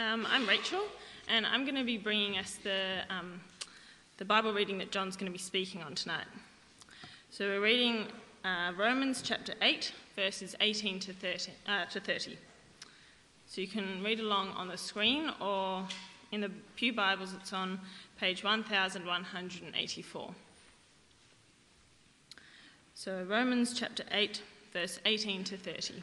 Um, I'm Rachel, and I'm going to be bringing us the, um, the Bible reading that John's going to be speaking on tonight. So we're reading uh, Romans chapter 8, verses 18 to 30, uh, to 30. So you can read along on the screen, or in the Pew Bibles, it's on page 1184. So Romans chapter 8, verse 18 to 30.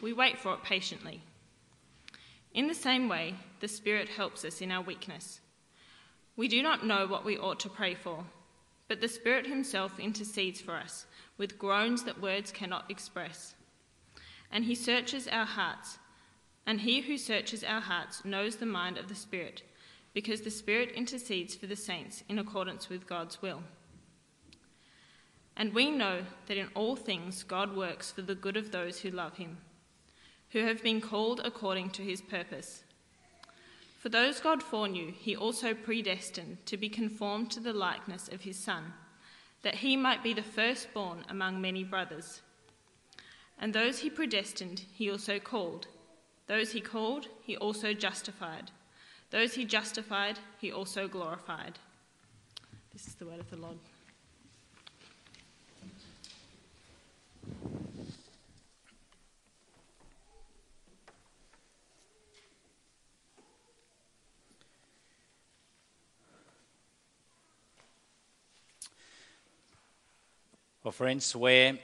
we wait for it patiently. In the same way, the Spirit helps us in our weakness. We do not know what we ought to pray for, but the Spirit Himself intercedes for us with groans that words cannot express. And He searches our hearts, and He who searches our hearts knows the mind of the Spirit, because the Spirit intercedes for the saints in accordance with God's will. And we know that in all things God works for the good of those who love Him who have been called according to his purpose. For those God foreknew, he also predestined to be conformed to the likeness of his Son, that he might be the firstborn among many brothers. And those he predestined, he also called. Those he called, he also justified. Those he justified, he also glorified. This is the word of the Lord. Well, friends, we're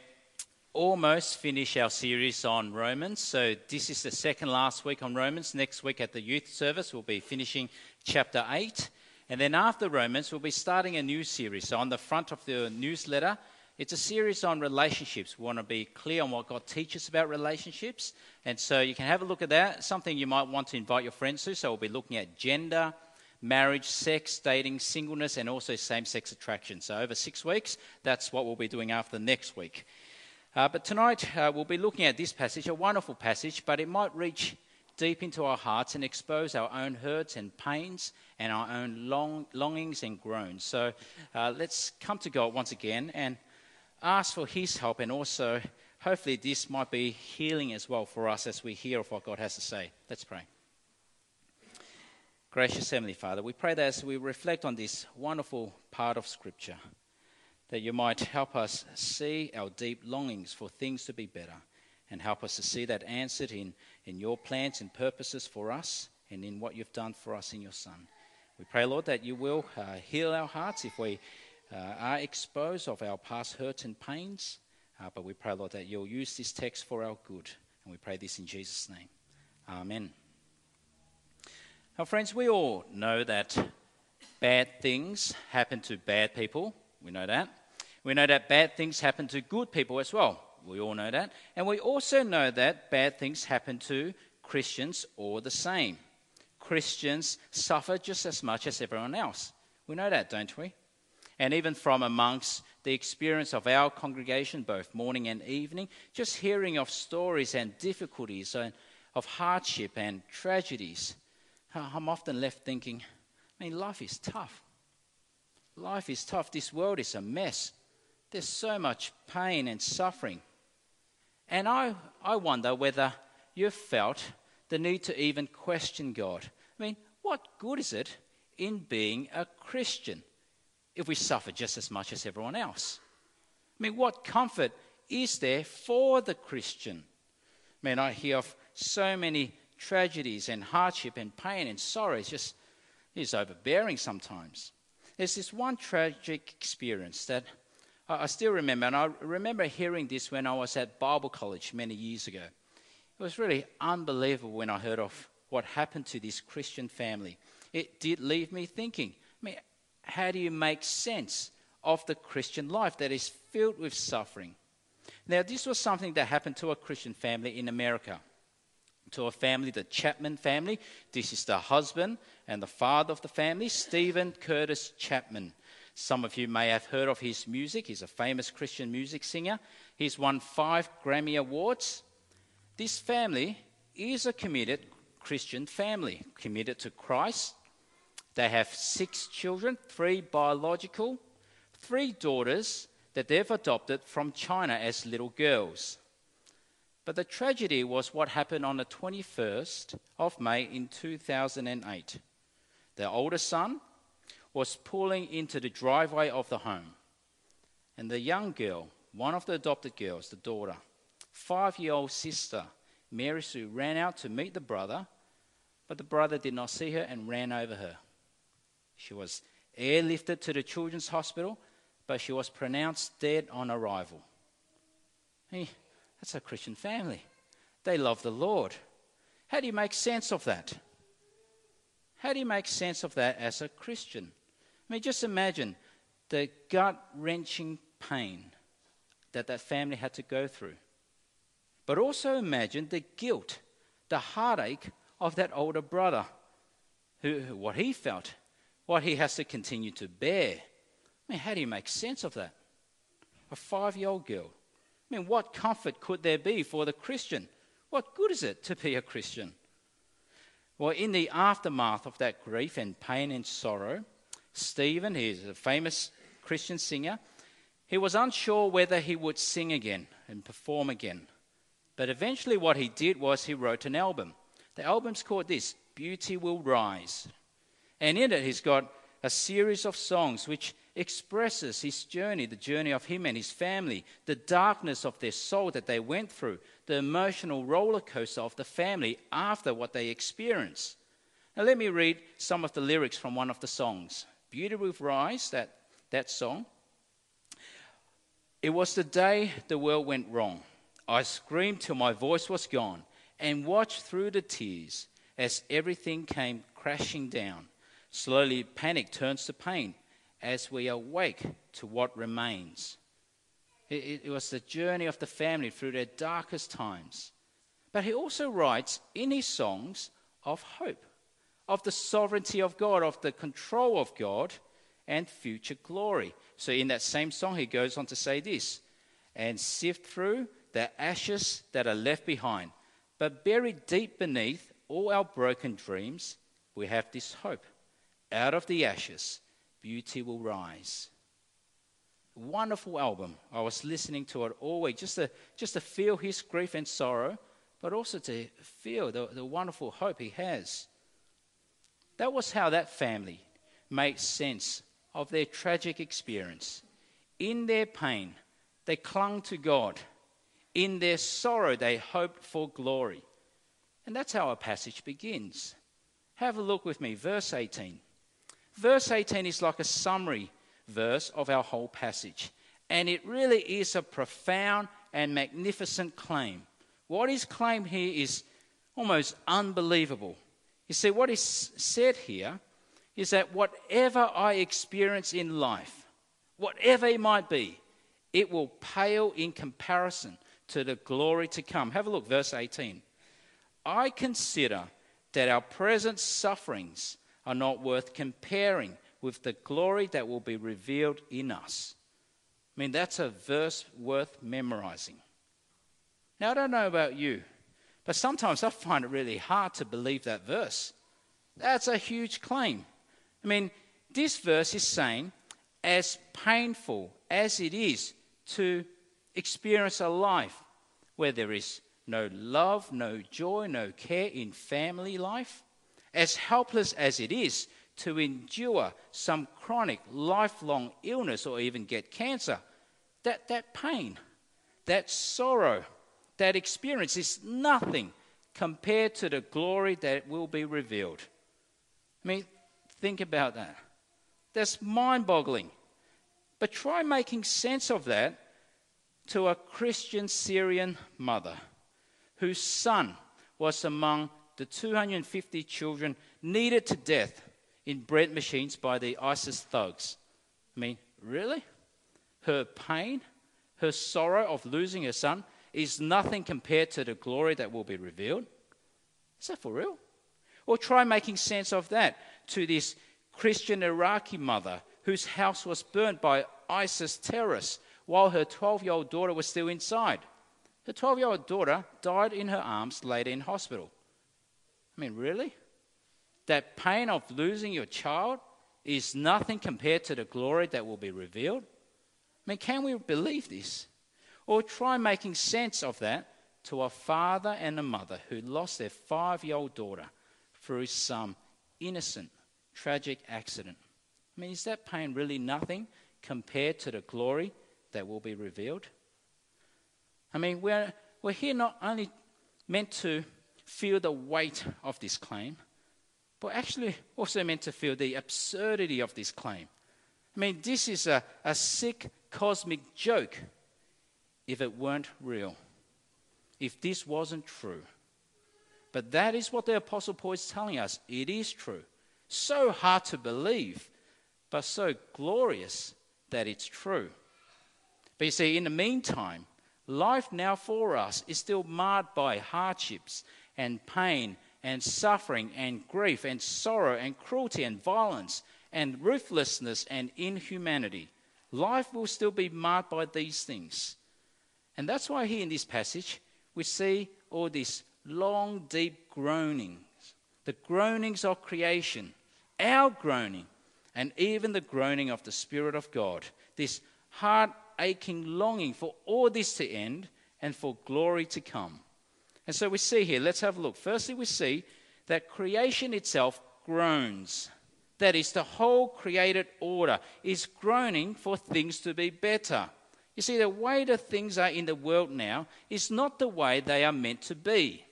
almost finished our series on Romans. So, this is the second last week on Romans. Next week at the youth service, we'll be finishing chapter 8. And then after Romans, we'll be starting a new series. So, on the front of the newsletter, it's a series on relationships. We want to be clear on what God teaches about relationships. And so, you can have a look at that. Something you might want to invite your friends to. So, we'll be looking at gender marriage, sex, dating, singleness, and also same sex attraction. So, over six weeks, that's what we'll be doing after next week. Uh, but tonight, uh, we'll be looking at this passage, a wonderful passage, but it might reach deep into our hearts and expose our own hurts and pains and our own long, longings and groans. So, uh, let's come to God once again and ask for His help, and also, hopefully, this might be healing as well for us as we hear of what God has to say. Let's pray. Gracious Heavenly Father, we pray that as we reflect on this wonderful part of Scripture, that you might help us see our deep longings for things to be better and help us to see that answered in, in your plans and purposes for us and in what you've done for us in your Son. We pray, Lord, that you will uh, heal our hearts if we uh, are exposed of our past hurts and pains. Uh, but we pray, Lord, that you'll use this text for our good. And we pray this in Jesus' name. Amen. Now, friends, we all know that bad things happen to bad people. We know that. We know that bad things happen to good people as well. We all know that. And we also know that bad things happen to Christians all the same. Christians suffer just as much as everyone else. We know that, don't we? And even from amongst the experience of our congregation, both morning and evening, just hearing of stories and difficulties and of hardship and tragedies I'm often left thinking, I mean, life is tough. Life is tough. This world is a mess. There's so much pain and suffering. And I, I wonder whether you've felt the need to even question God. I mean, what good is it in being a Christian if we suffer just as much as everyone else? I mean, what comfort is there for the Christian? I mean, I hear of so many tragedies and hardship and pain and sorrow is just is overbearing sometimes. There's this one tragic experience that I still remember, and I remember hearing this when I was at Bible college many years ago. It was really unbelievable when I heard of what happened to this Christian family. It did leave me thinking, I mean, how do you make sense of the Christian life that is filled with suffering? Now, this was something that happened to a Christian family in America. To a family, the Chapman family. This is the husband and the father of the family, Steven Curtis Chapman. Some of you may have heard of his music. He's a famous Christian music singer. He's won five Grammy Awards. This family is a committed Christian family, committed to Christ. They have six children, three biological, three daughters that they've adopted from China as little girls. But the tragedy was what happened on the 21st of May in 2008. Their older son was pulling into the driveway of the home. And the young girl, one of the adopted girls, the daughter, five year old sister, Mary Sue, ran out to meet the brother, but the brother did not see her and ran over her. She was airlifted to the children's hospital, but she was pronounced dead on arrival. That's a Christian family. They love the Lord. How do you make sense of that? How do you make sense of that as a Christian? I mean, just imagine the gut wrenching pain that that family had to go through. But also imagine the guilt, the heartache of that older brother, who, what he felt, what he has to continue to bear. I mean, how do you make sense of that? A five year old girl. Mean, what comfort could there be for the Christian? What good is it to be a Christian? Well, in the aftermath of that grief and pain and sorrow, Steven, he's a famous Christian singer, he was unsure whether he would sing again and perform again. But eventually, what he did was he wrote an album. The album's called this Beauty Will Rise. And in it, he's got a series of songs which expresses his journey, the journey of him and his family, the darkness of their soul that they went through, the emotional roller coaster of the family after what they experienced. Now, let me read some of the lyrics from one of the songs. Beauty Will Rise, that, that song. It was the day the world went wrong. I screamed till my voice was gone and watched through the tears as everything came crashing down. Slowly, panic turns to pain as we awake to what remains. It, it, was the journey of the family through their darkest times. But he also writes in his songs of hope, of the sovereignty of God, of the control of God, and future glory. So in that same song, he goes on to say this and sift through the ashes that are left behind. But buried deep beneath all our broken dreams, we have this hope. Out of the ashes, beauty will rise. Wonderful album. I was listening to it all week just to, just to feel his grief and sorrow, but also to feel the, the wonderful hope he has. That was how that family made sense of their tragic experience. In their pain, they clung to God in their sorrow, they hoped for glory. And that's how our passage begins. Have a look with me, verse 18. Verse 18 is like a summary verse of our whole passage. And it really is a profound and magnificent claim. What is claimed here is almost unbelievable. You see, what is said here is that whatever I experience in life, whatever it might be, it will pale in comparison to the glory to come. Have a look, verse 18. I consider that our present sufferings are not worth comparing with the glory that will be revealed in us. I mean, that's a verse worth memorizing. Now, I don't know about you, but sometimes I find it really hard to believe that verse. That's a huge claim. I mean, this verse is saying, as painful as it is to experience a life where there is no love, no joy, no care in family life, as helpless as it is to endure some chronic, lifelong illness or even get cancer, that, that pain, that sorrow, that experience is nothing compared to the glory that will be revealed. I mean, think about that. That's mind boggling. But try making sense of that to a Christian Syrian mother whose son was among the 250 children kneaded to death in bread machines by the ISIS thugs. I mean, really? Her pain, her sorrow of losing her son is nothing compared to the glory that will be revealed. Is that for real? Or try making sense of that to this Christian Iraqi mother whose house was burnt by ISIS terrorists while her 12 year old daughter was still inside. Her 12 year old daughter died in her arms later in hospital. I mean, really? That pain of losing your child is nothing compared to the glory that will be revealed? I mean, can we believe this? Or try making sense of that to a father and a mother who lost their five year old daughter through some innocent, tragic accident. I mean, is that pain really nothing compared to the glory that will be revealed? I mean, we're, we're here not only meant to feel the weight of this claim, but actually also meant to feel the absurdity of this claim. I mean, this is a, a sick cosmic joke if it weren't real, if this wasn't true. But that is what the Apostle Paul is telling us. It is true. So hard to believe, but so glorious that it's true. But you see, in the meantime, life now for us is still marred by hardships and pain and suffering and grief and sorrow and cruelty and violence and ruthlessness and inhumanity. Life will still be marked by these things. And that's why here in this passage we see all these long, deep groanings the groanings of creation, our groaning, and even the groaning of the Spirit of God. This heart aching longing for all this to end and for glory to come. And so we see here, let's have a look. Firstly, we see that creation itself groans. That is, the whole created order is groaning for things to be better. You see, the way that things are in the world now is not the way they are meant to be.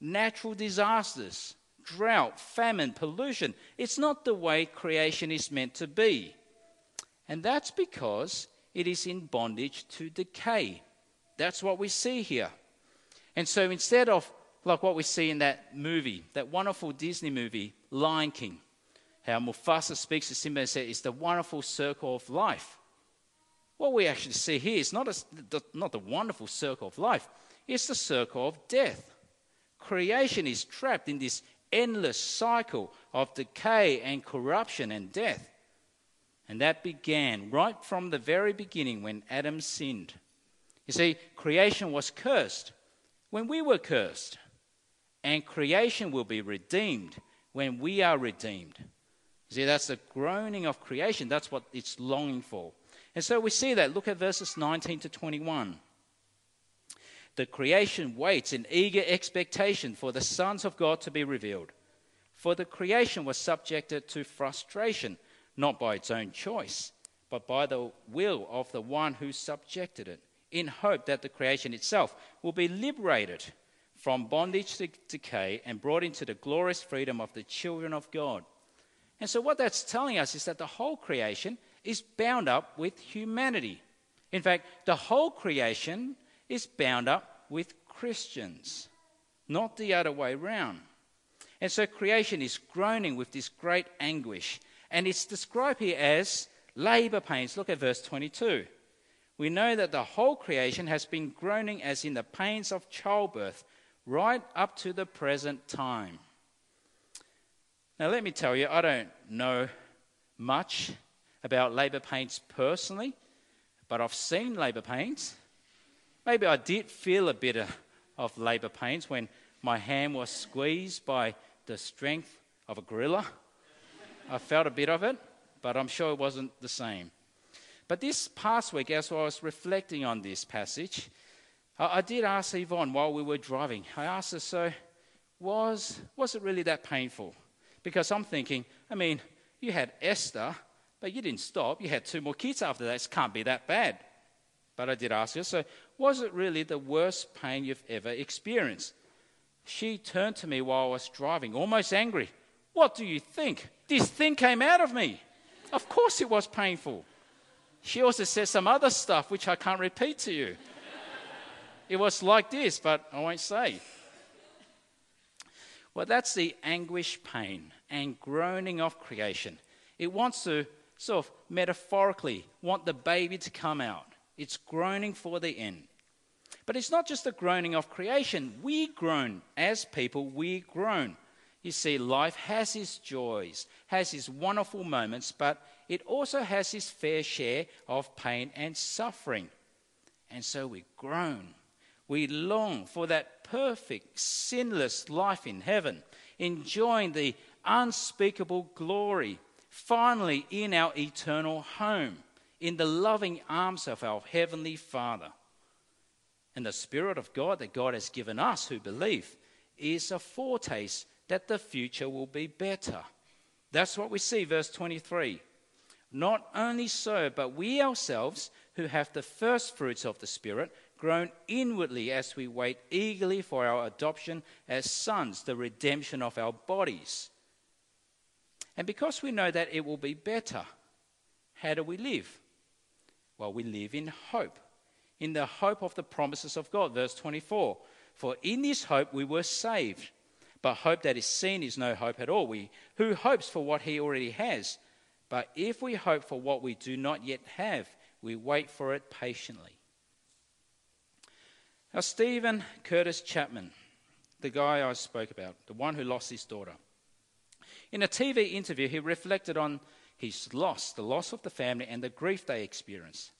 Natural disasters, drought, famine, pollution, it's not the way creation is meant to be. And that's because it is in bondage to decay. That's what we see here. And so instead of like what we see in that movie, that wonderful Disney movie, Lion King, how Mufasa speaks to Simba and says, it's the wonderful circle of life. What we actually see here is not, a, the, not the wonderful circle of life, it's the circle of death. Creation is trapped in this endless cycle of decay and corruption and death. And that began right from the very beginning when Adam sinned. You see, creation was cursed when we were cursed, and creation will be redeemed when we are redeemed. See, that's the groaning of creation. That's what it's longing for. And so we see that. Look at verses 19 to 21. The creation waits in eager expectation for the sons of God to be revealed. For the creation was subjected to frustration, not by its own choice, but by the will of the one who subjected it in hope that the creation itself will be liberated from bondage to decay and brought into the glorious freedom of the children of God. And so, what that's telling us is that the whole creation is bound up with humanity. In fact, the whole creation is bound up with Christians, not the other way round. And so, creation is groaning with this great anguish. And it's described here as labor pains. Look at verse 22 we know that the whole creation has been groaning as in the pains of childbirth right up to the present time. Now, let me tell you, I don't know much about labour pains personally, but I've seen labour pains. Maybe I did feel a bit of labour pains when my hand was squeezed by the strength of a gorilla. I felt a bit of it, but I'm sure it wasn't the same. But this past week, as I was reflecting on this passage, I, I did ask Yvonne while we were driving, I asked her, so was, was it really that painful? Because I'm thinking, I mean, you had Esther, but you didn't stop. You had two more kids after that. It can't be that bad. But I did ask her, so was it really the worst pain you've ever experienced? She turned to me while I was driving, almost angry. What do you think? This thing came out of me. Of course it was painful. She also said some other stuff which I can't repeat to you. it was like this, but I won't say. Well, that's the anguish, pain, and groaning of creation. It wants to sort of metaphorically want the baby to come out. It's groaning for the end. But it's not just the groaning of creation. We groan as people, we groan. You see, life has its joys, has its wonderful moments, but it also has its fair share of pain and suffering. And so we groan. We long for that perfect, sinless life in heaven, enjoying the unspeakable glory, finally in our eternal home, in the loving arms of our Heavenly Father. And the Spirit of God that God has given us who believe is a foretaste that the future will be better. That's what we see, verse 23. Not only so, but we ourselves, who have the first fruits of the Spirit, groan inwardly as we wait eagerly for our adoption as sons, the redemption of our bodies. And because we know that it will be better, how do we live? Well, we live in hope, in the hope of the promises of God. Verse 24 For in this hope we were saved. But hope that is seen is no hope at all. We, who hopes for what he already has? But if we hope for what we do not yet have, we wait for it patiently. Now, Steven Curtis Chapman, the guy I spoke about, the one who lost his daughter, in a TV interview, he reflected on his loss, the loss of the family, and the grief they experienced.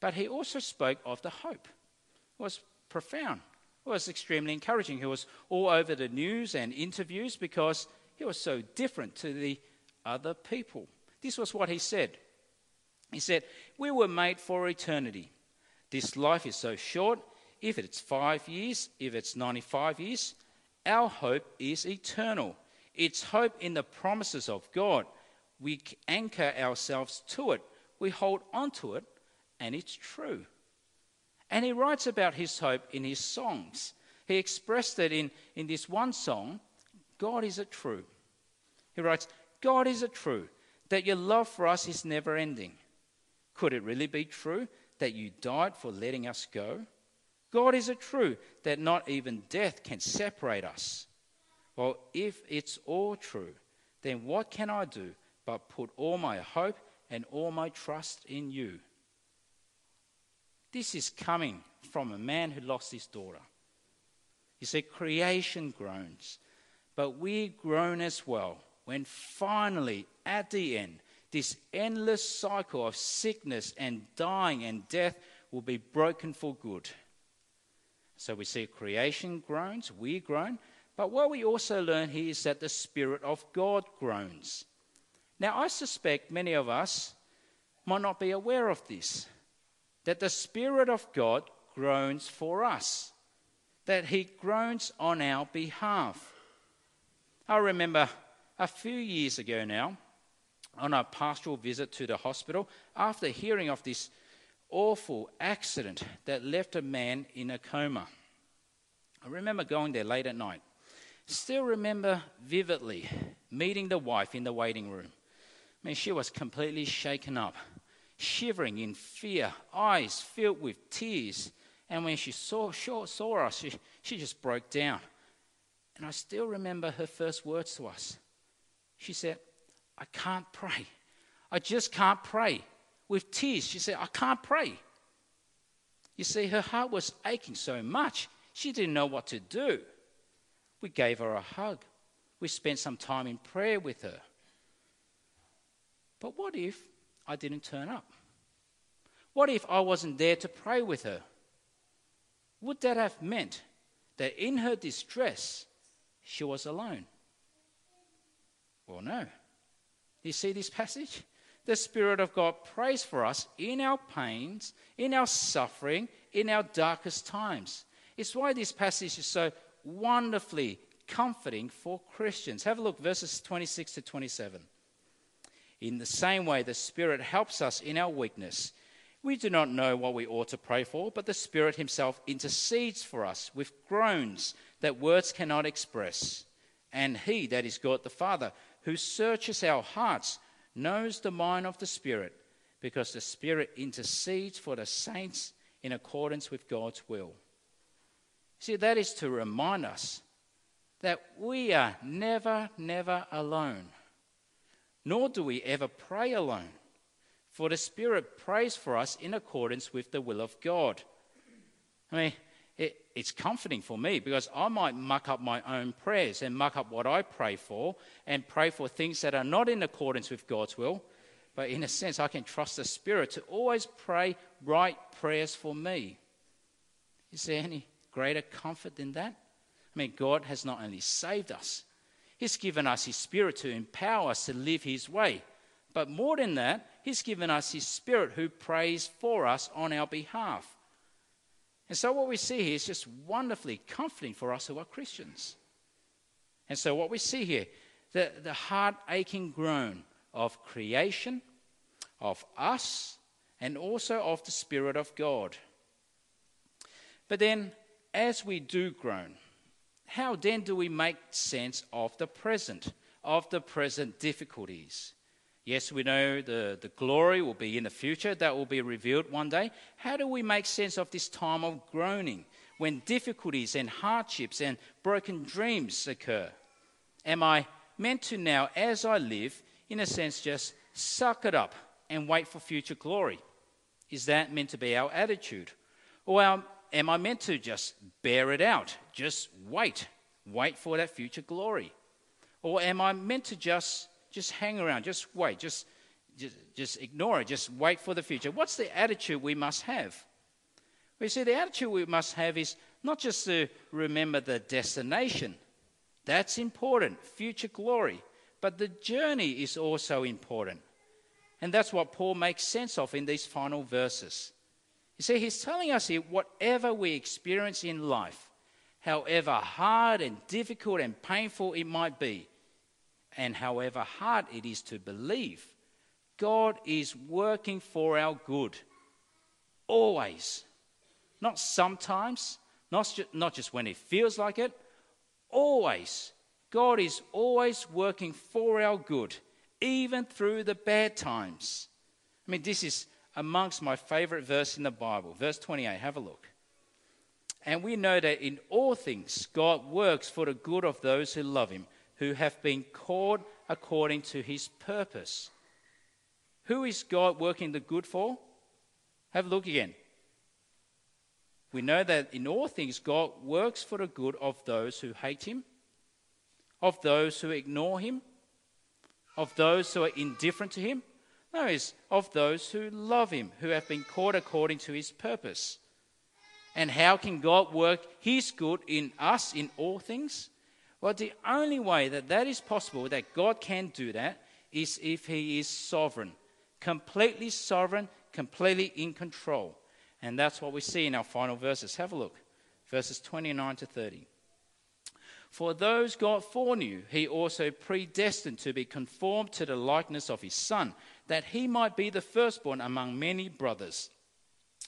But he also spoke of the hope. It was profound. Was extremely encouraging. He was all over the news and interviews because he was so different to the other people. This was what he said. He said, We were made for eternity. This life is so short. If it's five years, if it's 95 years, our hope is eternal. It's hope in the promises of God. We anchor ourselves to it, we hold on to it, and it's true. And he writes about his hope in his songs. He expressed it in, in this one song God is a true. He writes, God is a true, that your love for us is never ending. Could it really be true that you died for letting us go? God is a true, that not even death can separate us. Well, if it's all true, then what can I do but put all my hope and all my trust in you? This is coming from a man who lost his daughter. You see, creation groans, but we groan as well when finally, at the end, this endless cycle of sickness and dying and death will be broken for good. So we see creation groans, we groan, but what we also learn here is that the Spirit of God groans. Now, I suspect many of us might not be aware of this that the Spirit of God groans for us, that He groans on our behalf. I remember a few years ago now, on a pastoral visit to the hospital, after hearing of this awful accident that left a man in a coma. I remember going there late at night. Still remember vividly meeting the wife in the waiting room. I mean, she was completely shaken up, shivering in fear, eyes filled with tears. And when she saw, saw, saw us, she, she just broke down. And I still remember her first words to us. She said, I can't pray. I just can't pray. With tears, she said, I can't pray. You see, her heart was aching so much, she didn't know what to do. We gave her a hug. We spent some time in prayer with her. But what if I didn't turn up? What if I wasn't there to pray with her? Would that have meant that in her distress, she was alone? Well, no. You see this passage? The Spirit of God prays for us in our pains, in our suffering, in our darkest times. It's why this passage is so wonderfully comforting for Christians. Have a look, verses 26 to 27. In the same way, the Spirit helps us in our weakness. We do not know what we ought to pray for, but the Spirit Himself intercedes for us with groans that words cannot express. And He, that is God the Father, who searches our hearts, knows the mind of the Spirit, because the Spirit intercedes for the saints in accordance with God's will. See, that is to remind us that we are never, never alone, nor do we ever pray alone. For the Spirit prays for us in accordance with the will of God. I mean, it, it's comforting for me because I might muck up my own prayers and muck up what I pray for and pray for things that are not in accordance with God's will. But in a sense, I can trust the Spirit to always pray right prayers for me. Is there any greater comfort than that? I mean, God has not only saved us, He's given us His Spirit to empower us to live His way. But more than that, He's given us His Spirit who prays for us on our behalf. And so, what we see here is just wonderfully comforting for us who are Christians. And so, what we see here, the, the heart aching groan of creation, of us, and also of the Spirit of God. But then, as we do groan, how then do we make sense of the present, of the present difficulties? Yes, we know the, the glory will be in the future, that will be revealed one day. How do we make sense of this time of groaning when difficulties and hardships and broken dreams occur? Am I meant to now, as I live, in a sense, just suck it up and wait for future glory? Is that meant to be our attitude? Or am I meant to just bear it out, just wait, wait for that future glory? Or am I meant to just just hang around, just wait, just, just, just ignore it, just wait for the future. What's the attitude we must have? We see the attitude we must have is not just to remember the destination, that's important, future glory, but the journey is also important. And that's what Paul makes sense of in these final verses. You see, he's telling us here whatever we experience in life, however hard and difficult and painful it might be, and however hard it is to believe, God is working for our good. Always. Not sometimes, not, ju- not just when it feels like it, always. God is always working for our good, even through the bad times. I mean, this is amongst my favorite verse in the Bible. Verse 28, have a look. And we know that in all things, God works for the good of those who love Him who have been called according to his purpose. Who is God working the good for? Have a look again. We know that in all things God works for the good of those who hate him, of those who ignore him, of those who are indifferent to him. No, of those who love him, who have been called according to his purpose. And how can God work his good in us in all things? Well, the only way that that is possible, that God can do that, is if He is sovereign, completely sovereign, completely in control. And that's what we see in our final verses. Have a look. Verses 29 to 30. For those God foreknew, He also predestined to be conformed to the likeness of His Son, that He might be the firstborn among many brothers.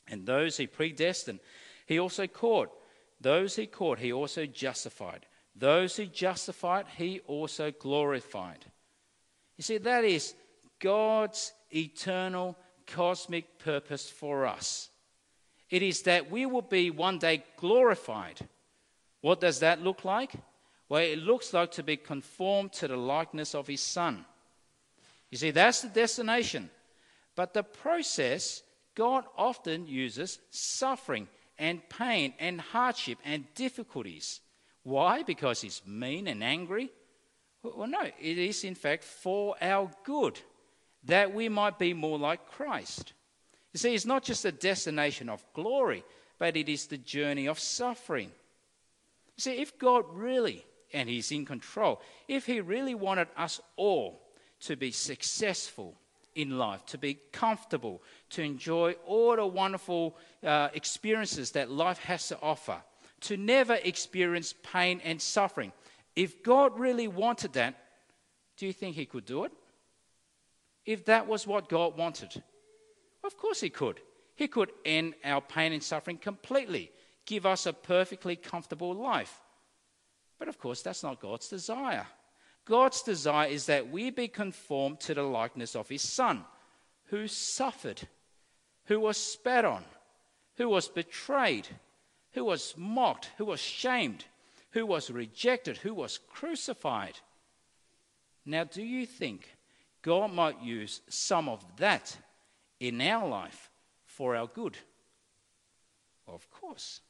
And those He predestined, He also called. Those He called, He also justified. Those he justified, he also glorified. You see, that is God's eternal cosmic purpose for us. It is that we will be one day glorified. What does that look like? Well, it looks like to be conformed to the likeness of his son. You see, that's the destination. But the process, God often uses suffering and pain and hardship and difficulties why? Because he's mean and angry? Well, no, it is in fact for our good, that we might be more like Christ. You see, it's not just a destination of glory, but it is the journey of suffering. You see, if God really, and He's in control, if He really wanted us all to be successful in life, to be comfortable, to enjoy all the wonderful uh, experiences that life has to offer, to never experience pain and suffering. If God really wanted that, do you think He could do it? If that was what God wanted, of course He could. He could end our pain and suffering completely, give us a perfectly comfortable life. But of course, that's not God's desire. God's desire is that we be conformed to the likeness of His Son, who suffered, who was spat on, who was betrayed, who was mocked, who was shamed, who was rejected, who was crucified. Now, do you think God might use some of that in our life for our good? Of course.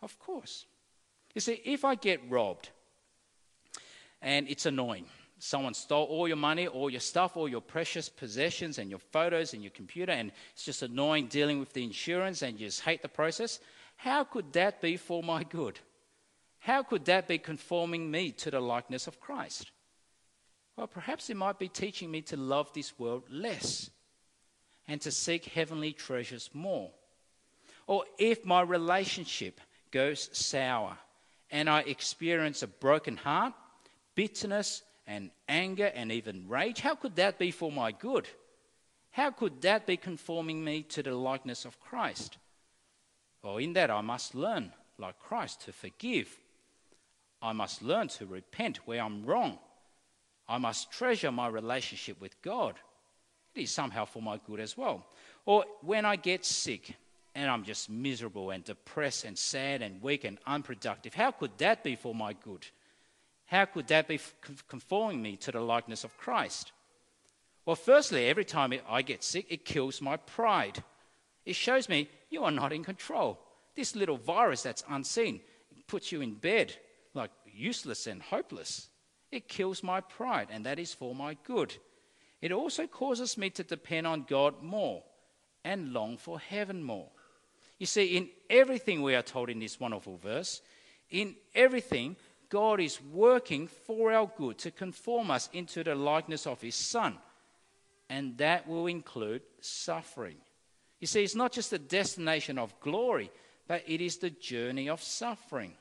Of course. You see, if I get robbed and it's annoying, someone stole all your money, all your stuff, all your precious possessions, and your photos and your computer, and it's just annoying dealing with the insurance and you just hate the process, how could that be for my good? How could that be conforming me to the likeness of Christ? Well, perhaps it might be teaching me to love this world less and to seek heavenly treasures more. Or if my relationship goes sour and I experience a broken heart, bitterness, and anger and even rage, how could that be for my good? How could that be conforming me to the likeness of Christ? Well, in that, I must learn, like Christ, to forgive. I must learn to repent where I'm wrong. I must treasure my relationship with God. It is somehow for my good as well. Or when I get sick and I'm just miserable and depressed and sad and weak and unproductive, how could that be for my good? How could that be conforming me to the likeness of Christ? Well, firstly, every time I get sick, it kills my pride. It shows me you are not in control. This little virus that's unseen puts you in bed like useless and hopeless. It kills my pride, and that is for my good. It also causes me to depend on God more and long for heaven more. You see, in everything we are told in this wonderful verse, in everything, God is working for our good to conform us into the likeness of His Son. And that will include suffering. You see, it's not just the destination of glory, but it is the journey of suffering.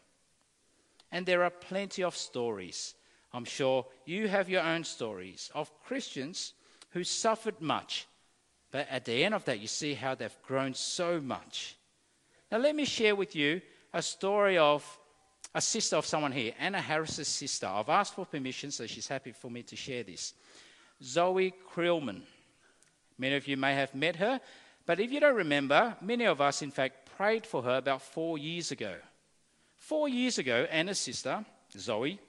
And there are plenty of stories. I'm sure you have your own stories of Christians who suffered much, but at the end of that, you see how they've grown so much. Now, let me share with you a story of a sister of someone here, Anna Harris's sister. I've asked for permission, so she's happy for me to share this. Zoe Krillman. Many of you may have met her, but if you don't remember, many of us, in fact, prayed for her about four years ago. Four years ago, Anna's sister, Zoe,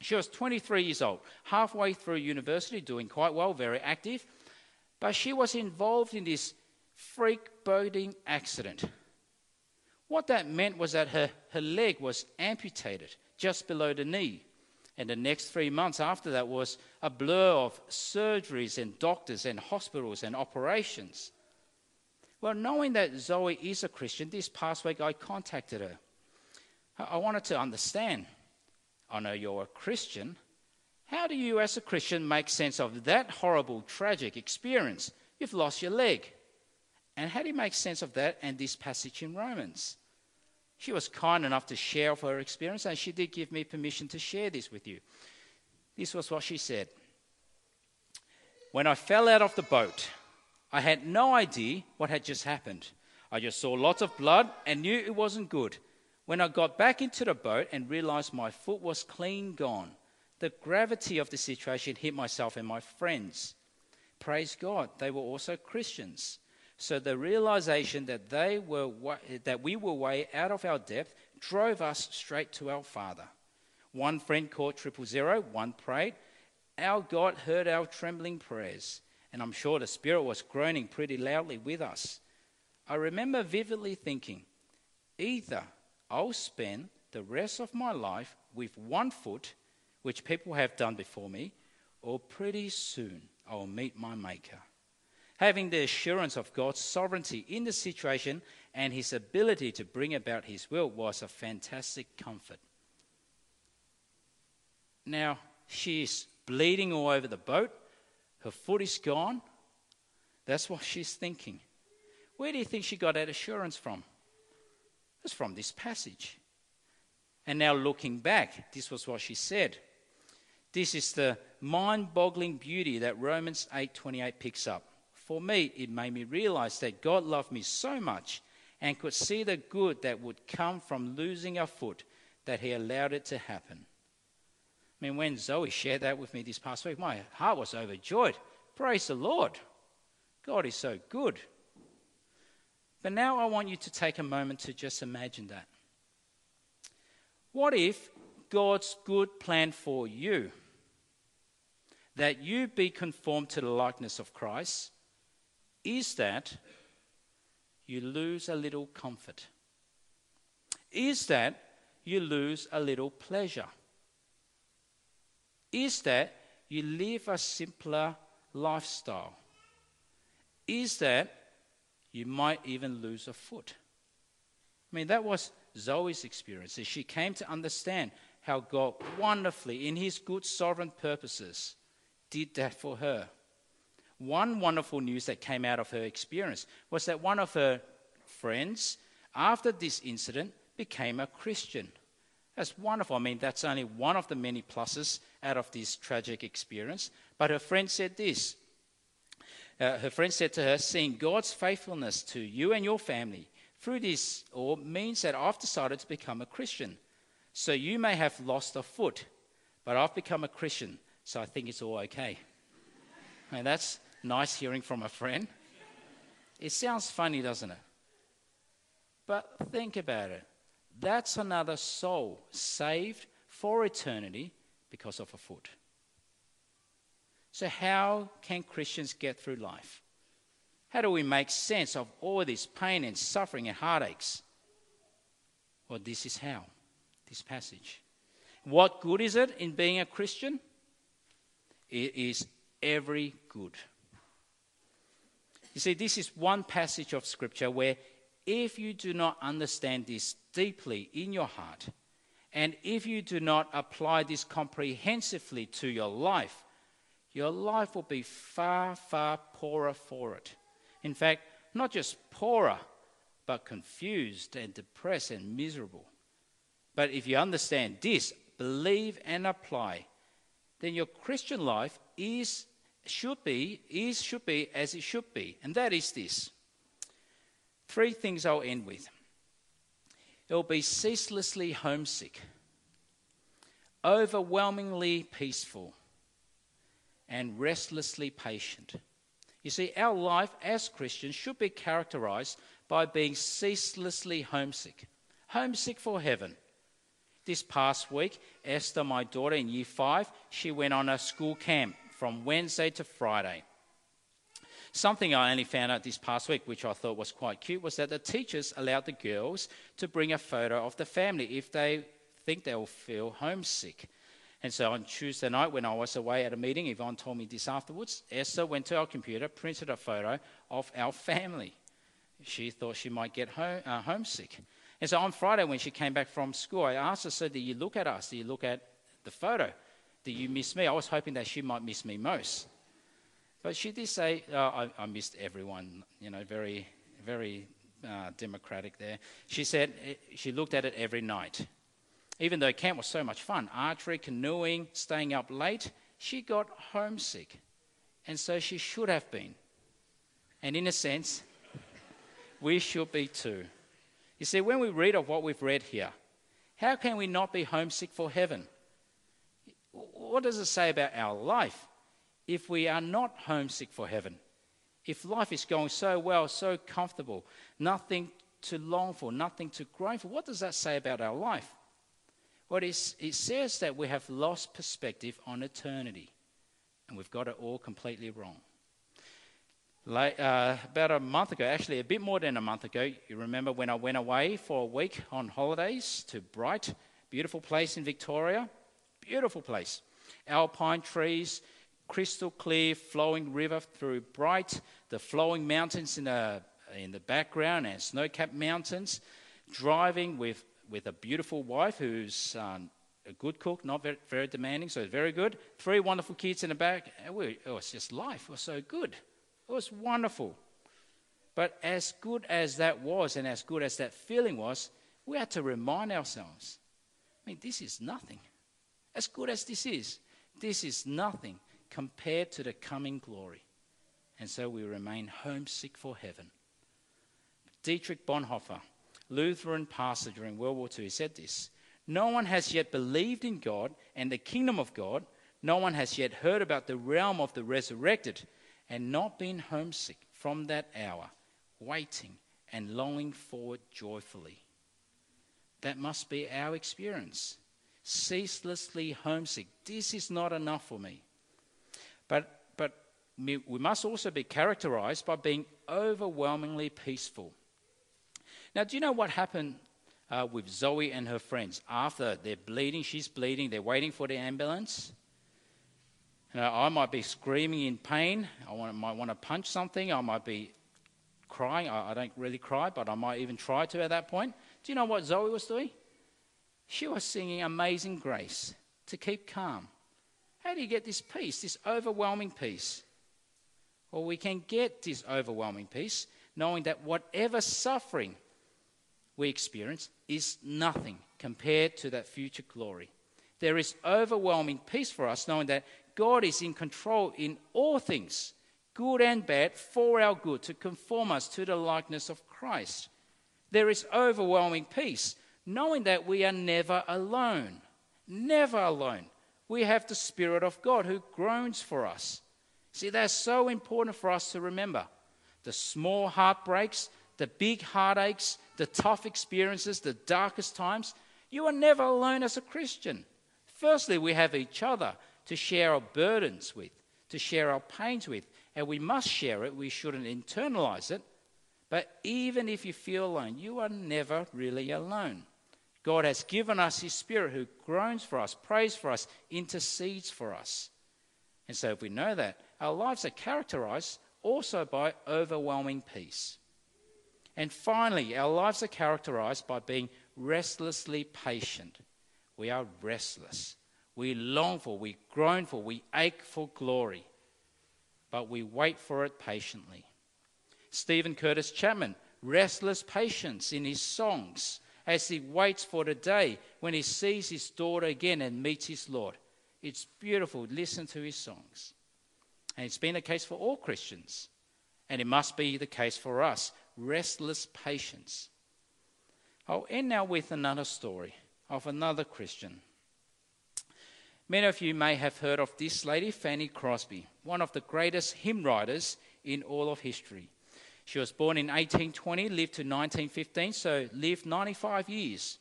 she was 23 years old, halfway through university, doing quite well, very active, but she was involved in this freak boating accident. What that meant was that her, her leg was amputated just below the knee. And the next three months after that was a blur of surgeries and doctors and hospitals and operations. Well, knowing that Zoe is a Christian, this past week I contacted her. I wanted to understand. I know you're a Christian. How do you, as a Christian, make sense of that horrible, tragic experience? You've lost your leg. And how do you make sense of that and this passage in Romans? She was kind enough to share of her experience, and she did give me permission to share this with you. This was what she said When I fell out of the boat, I had no idea what had just happened. I just saw lots of blood and knew it wasn't good. When I got back into the boat and realized my foot was clean gone, the gravity of the situation hit myself and my friends. Praise God, they were also Christians. So the realization that they were that we were way out of our depth drove us straight to our Father. One friend called triple zero, one prayed. Our God heard our trembling prayers, and I'm sure the Spirit was groaning pretty loudly with us. I remember vividly thinking, either I'll spend the rest of my life with one foot, which people have done before me, or pretty soon I'll meet my Maker. Having the assurance of God's sovereignty in the situation and his ability to bring about his will was a fantastic comfort. Now, she is bleeding all over the boat. Her foot is gone. That's what she's thinking. Where do you think she got that assurance from? It's from this passage. And now looking back, this was what she said. This is the mind-boggling beauty that Romans 8:28 picks up For me, it made me realize that God loved me so much and could see the good that would come from losing a foot that He allowed it to happen. I mean, when Zoe shared that with me this past week, my heart was overjoyed. Praise the Lord. God is so good. But now I want you to take a moment to just imagine that. What if God's good plan for you, that you be conformed to the likeness of Christ, is that you lose a little comfort? Is that you lose a little pleasure? Is that you live a simpler lifestyle? Is that you might even lose a foot? I mean, that was Zoe's experience. She came to understand how God wonderfully, in His good sovereign purposes, did that for her. One wonderful news that came out of her experience was that one of her friends, after this incident, became a Christian. That's wonderful. I mean, that's only one of the many pluses out of this tragic experience. But her friend said this. Uh, her friend said to her, Seeing God's faithfulness to you and your family through this or means that I've decided to become a Christian. So you may have lost a foot, but I've become a Christian, so I think it's all okay. and that's nice hearing from a friend. It sounds funny, doesn't it? But think about it. That's another soul saved for eternity because of a foot. So, how can Christians get through life? How do we make sense of all this pain and suffering and heartaches? Well, this is how this passage. What good is it in being a Christian? It is every good. You see, this is one passage of Scripture where if you do not understand this deeply in your heart, and if you do not apply this comprehensively to your life, your life will be far, far poorer for it. In fact, not just poorer, but confused and depressed and miserable. But if you understand this, believe and apply, then your Christian life is should be is should be as it should be, and that is this. Three things I'll end with. It will be ceaselessly homesick, overwhelmingly peaceful, and restlessly patient. You see, our life as Christians should be characterized by being ceaselessly homesick. Homesick for heaven. This past week, Esther, my daughter in year five, she went on a school camp from Wednesday to Friday. Something I only found out this past week, which I thought was quite cute, was that the teachers allowed the girls to bring a photo of the family if they think they'll feel homesick. And so on Tuesday night, when I was away at a meeting, Yvonne told me this afterwards. Esther went to our computer, printed a photo of our family. She thought she might get home, uh, homesick. And so on Friday, when she came back from school, I asked her, So, do you look at us? Do you look at the photo? Do you miss me? I was hoping that she might miss me most. But she did say, oh, I, I, missed everyone, you know, very, very uh, democratic there. She said eh, she looked at it every night. Even though camp was so much fun, archery, canoeing, staying up late, she got homesick. And so she should have been. And in a sense, we should be too. You see, when we read of what we've read here, how can we not be homesick for heaven? What does it say about our life if we are not homesick for heaven? If life is going so well, so comfortable, nothing to long for, nothing to groan for, what does that say about our life? Well, it says that we have lost perspective on eternity, and we've got it all completely wrong. Uh, about a month ago, actually a bit more than a month ago, you remember when I went away for a week on holidays to Bright, beautiful place in Victoria, beautiful place, alpine trees, crystal clear flowing river through Bright, the flowing mountains in the in the background and snow-capped mountains, driving with with a beautiful wife who's um, a good cook, not very, very demanding, so very good. Three wonderful kids in the back. It was just life. It was so good. It was wonderful. But as good as that was and as good as that feeling was, we had to remind ourselves I mean, this is nothing. As good as this is, this is nothing compared to the coming glory. and so we remain homesick for heaven. Dietrich Bonhoeffer, Lutheran pastor during World War II, said this No one has yet believed in God and the kingdom of God. No one has yet heard about the realm of the resurrected and not been homesick from that hour, waiting and longing for it joyfully. That must be our experience. Ceaselessly homesick. This is not enough for me. But, but we must also be characterized by being overwhelmingly peaceful. Now, do you know what happened uh, with Zoe and her friends after they're bleeding? She's bleeding, they're waiting for the ambulance. You know, I might be screaming in pain. I want, might want to punch something. I might be crying. I, I don't really cry, but I might even try to at that point. Do you know what Zoe was doing? She was singing Amazing Grace to keep calm. How do you get this peace, this overwhelming peace? Well, we can get this overwhelming peace knowing that whatever suffering we experience is nothing compared to that future glory. There is overwhelming peace for us knowing that God is in control in all things, good and bad, for our good, to conform us to the likeness of Christ. There is overwhelming peace knowing that we are never alone. Never alone. We have the Spirit of God who groans for us. See, that's so important for us to remember. The small heartbreaks, the big heartaches, the tough experiences, the darkest times, you are never alone as a Christian. Firstly, we have each other to share our burdens with, to share our pains with, and we must share it. We shouldn't internalize it. But even if you feel alone, you are never really alone. God has given us His Spirit who groans for us, prays for us, intercedes for us. And so, if we know that, our lives are characterized also by overwhelming peace. And finally, our lives are characterized by being restlessly patient. We are restless. We long for, we groan for, we ache for glory, but we wait for it patiently. Steven Curtis Chapman, restless patience in his songs as he waits for the day when he sees his daughter again and meets his Lord. It's beautiful. Listen to his songs. And it's been the case for all Christians. And it must be the case for us restless patience. I'll end now with another story of another Christian. Many of you may have heard of this lady, Fanny Crosby, one of the greatest hymn writers in all of history. She was born in 1820, lived to 1915, so lived 95 years.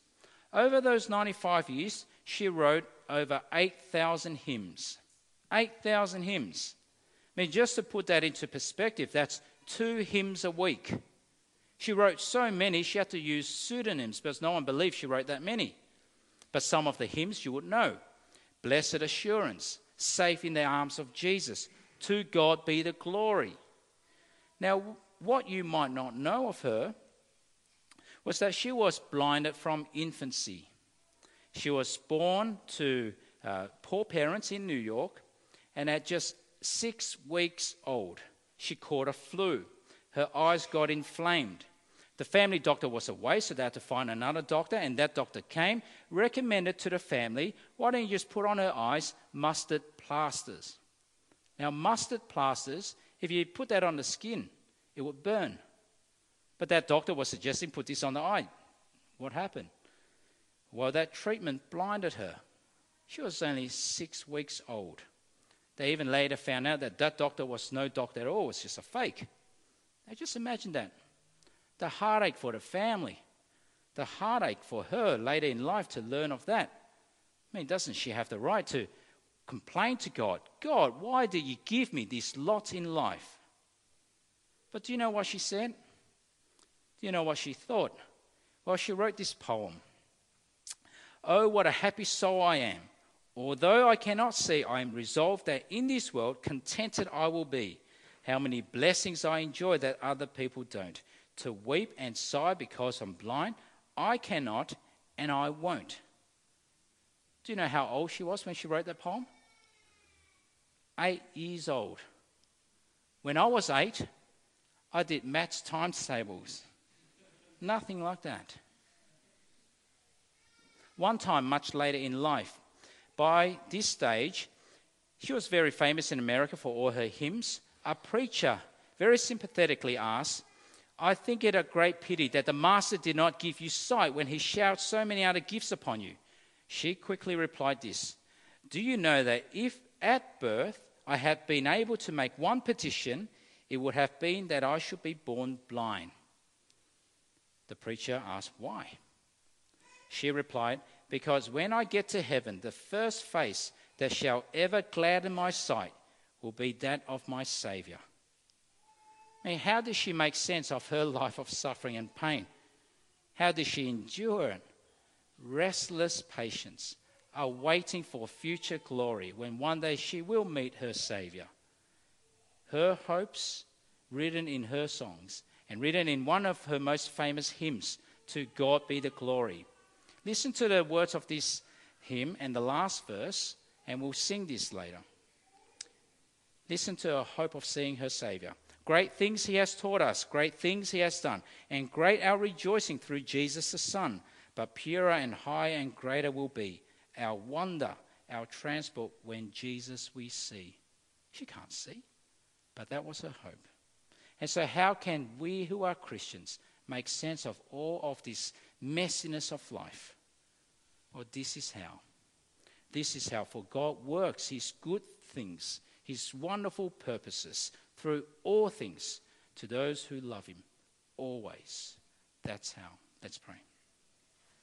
Over those 95 years, she wrote over 8,000 hymns. 8,000 hymns. I mean, just to put that into perspective, that's two hymns a week. She wrote so many, she had to use pseudonyms because no one believed she wrote that many. But some of the hymns you would know Blessed Assurance, Safe in the Arms of Jesus, To God Be the Glory. Now, what you might not know of her was that she was blinded from infancy. She was born to uh, poor parents in New York, and at just six weeks old, she caught a flu. Her eyes got inflamed. The family doctor was away, so they had to find another doctor, and that doctor came, recommended to the family, why don't you just put on her eyes mustard plasters? Now, mustard plasters, if you put that on the skin, it would burn. But that doctor was suggesting put this on the eye. What happened? Well, that treatment blinded her. She was only six weeks old. They even later found out that that doctor was no doctor at all, it was just a fake. Now just imagine that. The heartache for the family, the heartache for her later in life to learn of that. I mean, doesn't she have the right to complain to God? God, why did you give me this lot in life? But do you know what she said? Do you know what she thought? Well, she wrote this poem Oh, what a happy soul I am. Although I cannot see, I am resolved that in this world contented I will be. How many blessings I enjoy that other people don't. To weep and sigh because I'm blind, I cannot and I won't. Do you know how old she was when she wrote that poem? Eight years old. When I was eight, I did match times tables. Nothing like that. One time, much later in life, by this stage, she was very famous in America for all her hymns. A preacher very sympathetically asked, I think it a great pity that the master did not give you sight when he showered so many other gifts upon you. She quickly replied this Do you know that if at birth I had been able to make one petition, it would have been that I should be born blind? The preacher asked, Why? She replied, Because when I get to heaven, the first face that shall ever gladden my sight will be that of my Saviour. I mean, how does she make sense of her life of suffering and pain? How does she endure it? Restless patience, awaiting for future glory when one day she will meet her Saviour. Her hopes, written in her songs and written in one of her most famous hymns, To God be the glory. Listen to the words of this hymn and the last verse, and we'll sing this later. Listen to her hope of seeing her Saviour. Great things he has taught us, great things he has done, and great our rejoicing through Jesus the Son. But purer and higher and greater will be our wonder, our transport when Jesus we see. She can't see, but that was her hope. And so, how can we who are Christians make sense of all of this messiness of life? Well, this is how. This is how, for God works his good things, his wonderful purposes through all things to those who love him always. That's how. Let's pray.